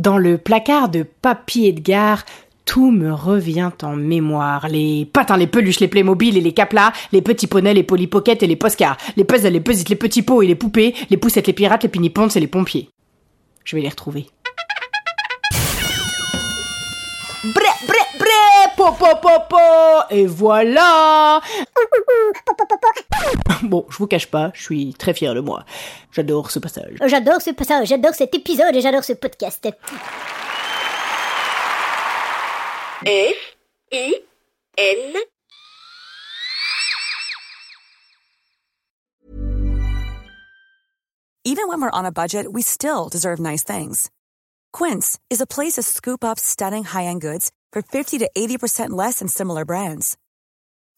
Dans le placard de Papy Edgar, tout me revient en mémoire. Les patins, les peluches, les Playmobil et les caplas, les petits poneys, les polypockets et les postcards, les puzzles, les puzzles, les petits pots et les poupées, les poussettes, les pirates, les piniponds et les pompiers. Je vais les retrouver. Bré, bré, bré, po, po, po, po, et voilà Bon, je vous cache pas, je suis très fier de moi. J'adore ce passage. J'adore ce passage, j'adore cet épisode et j'adore ce podcast. F I N Even when we're on a budget, we still deserve nice things. Quince is a place to scoop up stunning high-end goods for 50 to 80% less than similar brands.